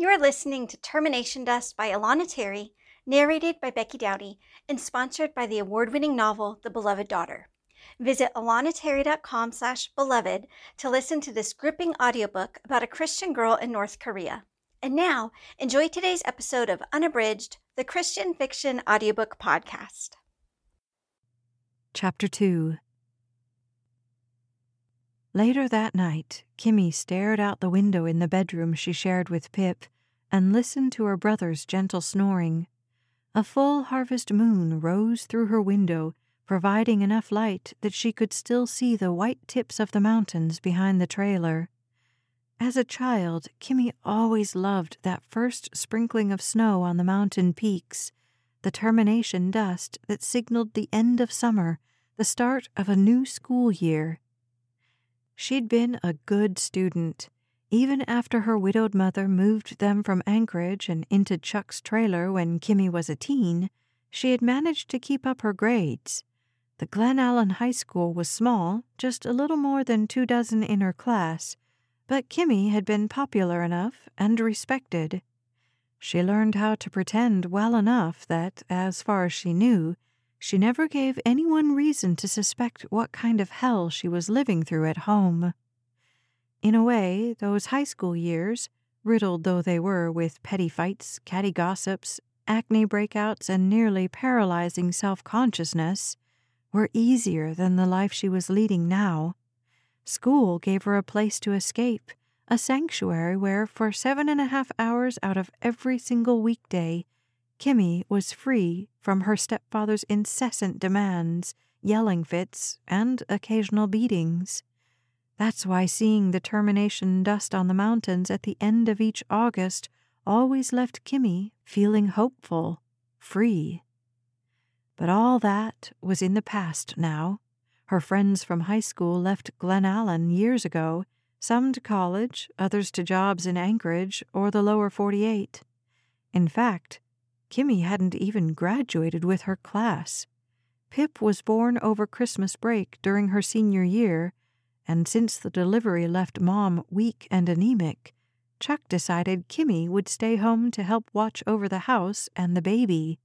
You're listening to Termination Dust by Alana Terry, narrated by Becky Doughty, and sponsored by the award-winning novel The Beloved Daughter. Visit alanaterry.com slash beloved to listen to this gripping audiobook about a Christian girl in North Korea. And now, enjoy today's episode of Unabridged, the Christian Fiction Audiobook Podcast. Chapter 2 Later that night, Kimmy stared out the window in the bedroom she shared with Pip and listened to her brother's gentle snoring. A full harvest moon rose through her window, providing enough light that she could still see the white tips of the mountains behind the trailer. As a child, Kimmy always loved that first sprinkling of snow on the mountain peaks, the termination dust that signaled the end of summer, the start of a new school year. She'd been a good student. Even after her widowed mother moved them from Anchorage and into Chuck's trailer when Kimmy was a teen, she had managed to keep up her grades. The Glennallen High School was small, just a little more than two dozen in her class, but Kimmy had been popular enough and respected. She learned how to pretend well enough that, as far as she knew, she never gave anyone reason to suspect what kind of hell she was living through at home. In a way, those high school years, riddled though they were with petty fights, catty gossips, acne breakouts, and nearly paralyzing self consciousness, were easier than the life she was leading now. School gave her a place to escape, a sanctuary where, for seven and a half hours out of every single weekday, Kimmy was free from her stepfather's incessant demands, yelling fits, and occasional beatings. That's why seeing the termination dust on the mountains at the end of each August always left Kimmy feeling hopeful, free. But all that was in the past now. Her friends from high school left Glennallen years ago, some to college, others to jobs in Anchorage or the lower 48. In fact, Kimmy hadn't even graduated with her class. Pip was born over Christmas break during her senior year, and since the delivery left Mom weak and anemic, Chuck decided Kimmy would stay home to help watch over the house and the baby.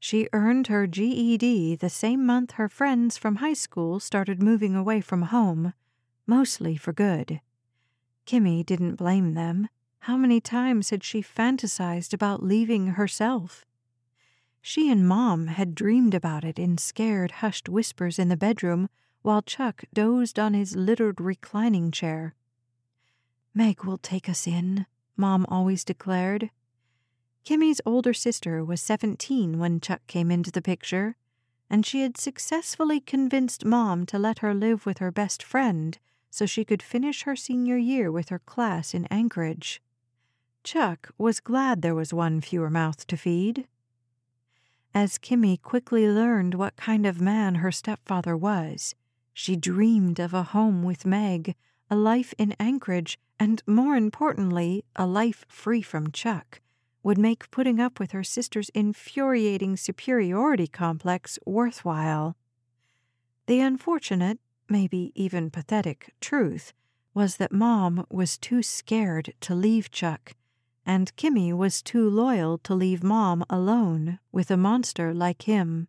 She earned her GED the same month her friends from high school started moving away from home, mostly for good. Kimmy didn't blame them. How many times had she fantasized about leaving herself? She and Mom had dreamed about it in scared, hushed whispers in the bedroom while Chuck dozed on his littered reclining chair. Meg will take us in, Mom always declared. Kimmy's older sister was 17 when Chuck came into the picture, and she had successfully convinced Mom to let her live with her best friend so she could finish her senior year with her class in Anchorage. Chuck was glad there was one fewer mouth to feed. As Kimmy quickly learned what kind of man her stepfather was, she dreamed of a home with Meg, a life in Anchorage, and more importantly, a life free from Chuck, would make putting up with her sister's infuriating superiority complex worthwhile. The unfortunate, maybe even pathetic, truth was that Mom was too scared to leave Chuck and Kimmy was too loyal to leave Mom alone with a monster like him.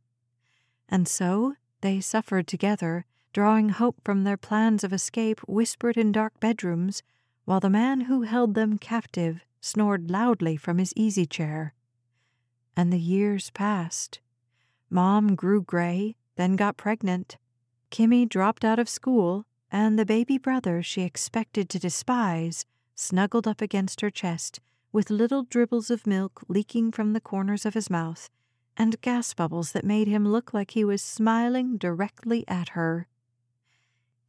And so they suffered together, drawing hope from their plans of escape whispered in dark bedrooms, while the man who held them captive snored loudly from his easy chair. And the years passed. Mom grew gray, then got pregnant. Kimmy dropped out of school, and the baby brother she expected to despise snuggled up against her chest with little dribbles of milk leaking from the corners of his mouth, and gas bubbles that made him look like he was smiling directly at her.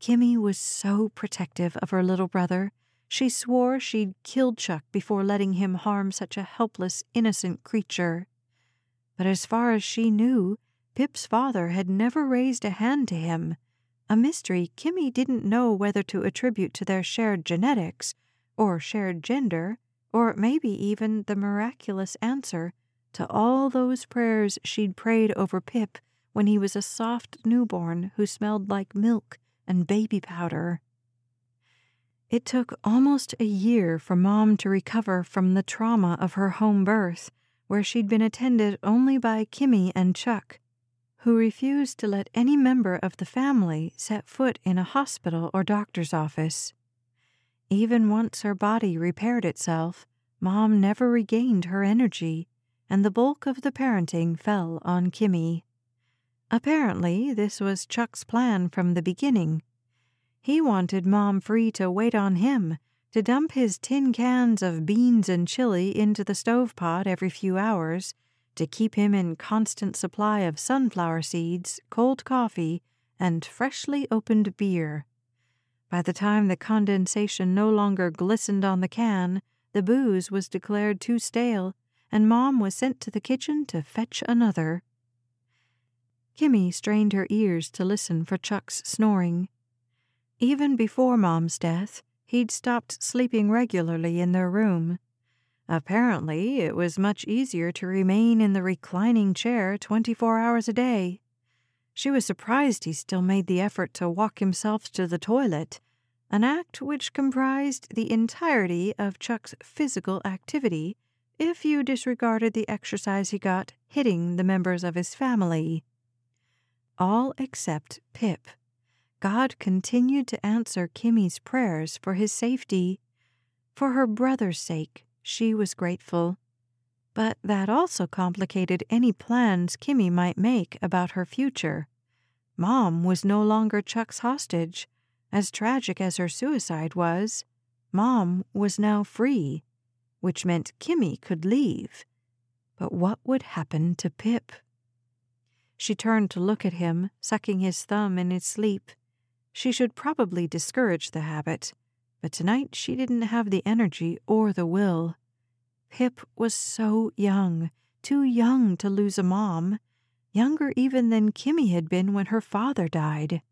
Kimmy was so protective of her little brother, she swore she'd killed Chuck before letting him harm such a helpless, innocent creature. But as far as she knew, Pip's father had never raised a hand to him, a mystery Kimmy didn't know whether to attribute to their shared genetics or shared gender or maybe even the miraculous answer to all those prayers she'd prayed over Pip when he was a soft newborn who smelled like milk and baby powder. It took almost a year for Mom to recover from the trauma of her home birth, where she'd been attended only by Kimmy and Chuck, who refused to let any member of the family set foot in a hospital or doctor's office. Even once her body repaired itself, Mom never regained her energy, and the bulk of the parenting fell on Kimmy. Apparently, this was Chuck's plan from the beginning he wanted Mom free to wait on him, to dump his tin cans of beans and chili into the stove pot every few hours, to keep him in constant supply of sunflower seeds, cold coffee, and freshly opened beer. By the time the condensation no longer glistened on the can, the booze was declared too stale, and Mom was sent to the kitchen to fetch another. Kimmy strained her ears to listen for Chuck's snoring. Even before Mom's death, he'd stopped sleeping regularly in their room. Apparently, it was much easier to remain in the reclining chair 24 hours a day. She was surprised he still made the effort to walk himself to the toilet, an act which comprised the entirety of Chuck's physical activity if you disregarded the exercise he got hitting the members of his family. All except Pip. God continued to answer Kimmy's prayers for his safety. For her brother's sake, she was grateful. But that also complicated any plans Kimmy might make about her future. Mom was no longer Chuck's hostage. As tragic as her suicide was, Mom was now free, which meant Kimmy could leave. But what would happen to Pip? She turned to look at him, sucking his thumb in his sleep. She should probably discourage the habit, but tonight she didn't have the energy or the will. Pip was so young, too young to lose a mom, younger even than Kimmy had been when her father died.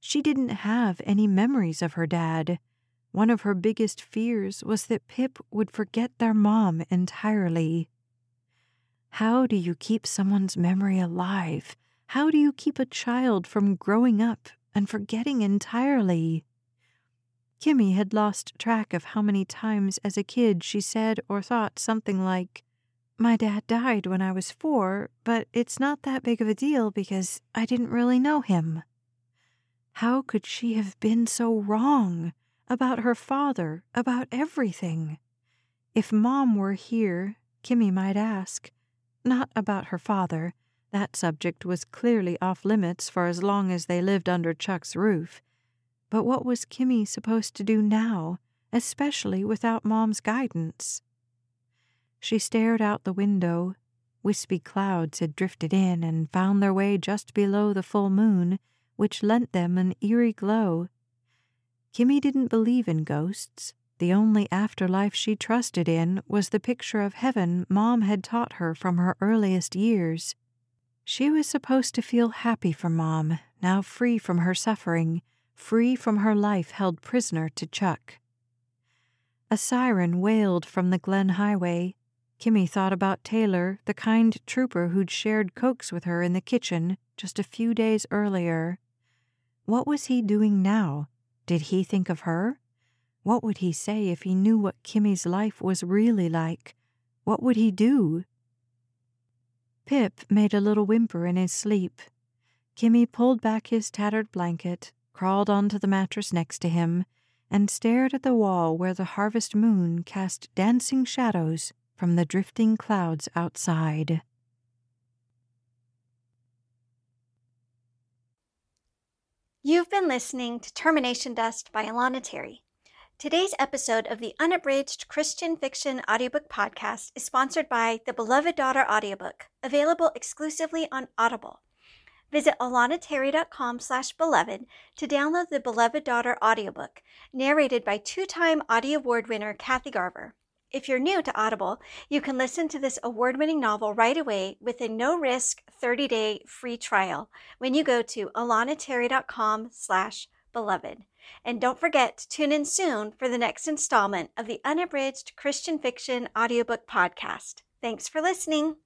She didn't have any memories of her dad. One of her biggest fears was that Pip would forget their mom entirely. How do you keep someone's memory alive? How do you keep a child from growing up and forgetting entirely. Kimmy had lost track of how many times as a kid she said or thought something like, My dad died when I was four, but it's not that big of a deal because I didn't really know him. How could she have been so wrong about her father, about everything? If Mom were here, Kimmy might ask, not about her father, that subject was clearly off limits for as long as they lived under Chuck's roof. But what was Kimmy supposed to do now, especially without Mom's guidance? She stared out the window. Wispy clouds had drifted in and found their way just below the full moon, which lent them an eerie glow. Kimmy didn't believe in ghosts. The only afterlife she trusted in was the picture of heaven Mom had taught her from her earliest years. She was supposed to feel happy for Mom, now free from her suffering, free from her life held prisoner to Chuck. A siren wailed from the Glenn Highway. Kimmy thought about Taylor, the kind trooper who'd shared cokes with her in the kitchen just a few days earlier. What was he doing now? Did he think of her? What would he say if he knew what Kimmy's life was really like? What would he do? Pip made a little whimper in his sleep. Kimmy pulled back his tattered blanket, crawled onto the mattress next to him, and stared at the wall where the harvest moon cast dancing shadows from the drifting clouds outside. You've been listening to Termination Dust by Alana Terry. Today's episode of the Unabridged Christian Fiction Audiobook Podcast is sponsored by the Beloved Daughter Audiobook, available exclusively on Audible. Visit alanaterry.com slash beloved to download the Beloved Daughter audiobook, narrated by two-time Audie Award winner Kathy Garver. If you're new to Audible, you can listen to this award-winning novel right away with a no-risk 30-day free trial when you go to alanaterry.com slash beloved. And don't forget to tune in soon for the next installment of the Unabridged Christian Fiction Audiobook Podcast. Thanks for listening.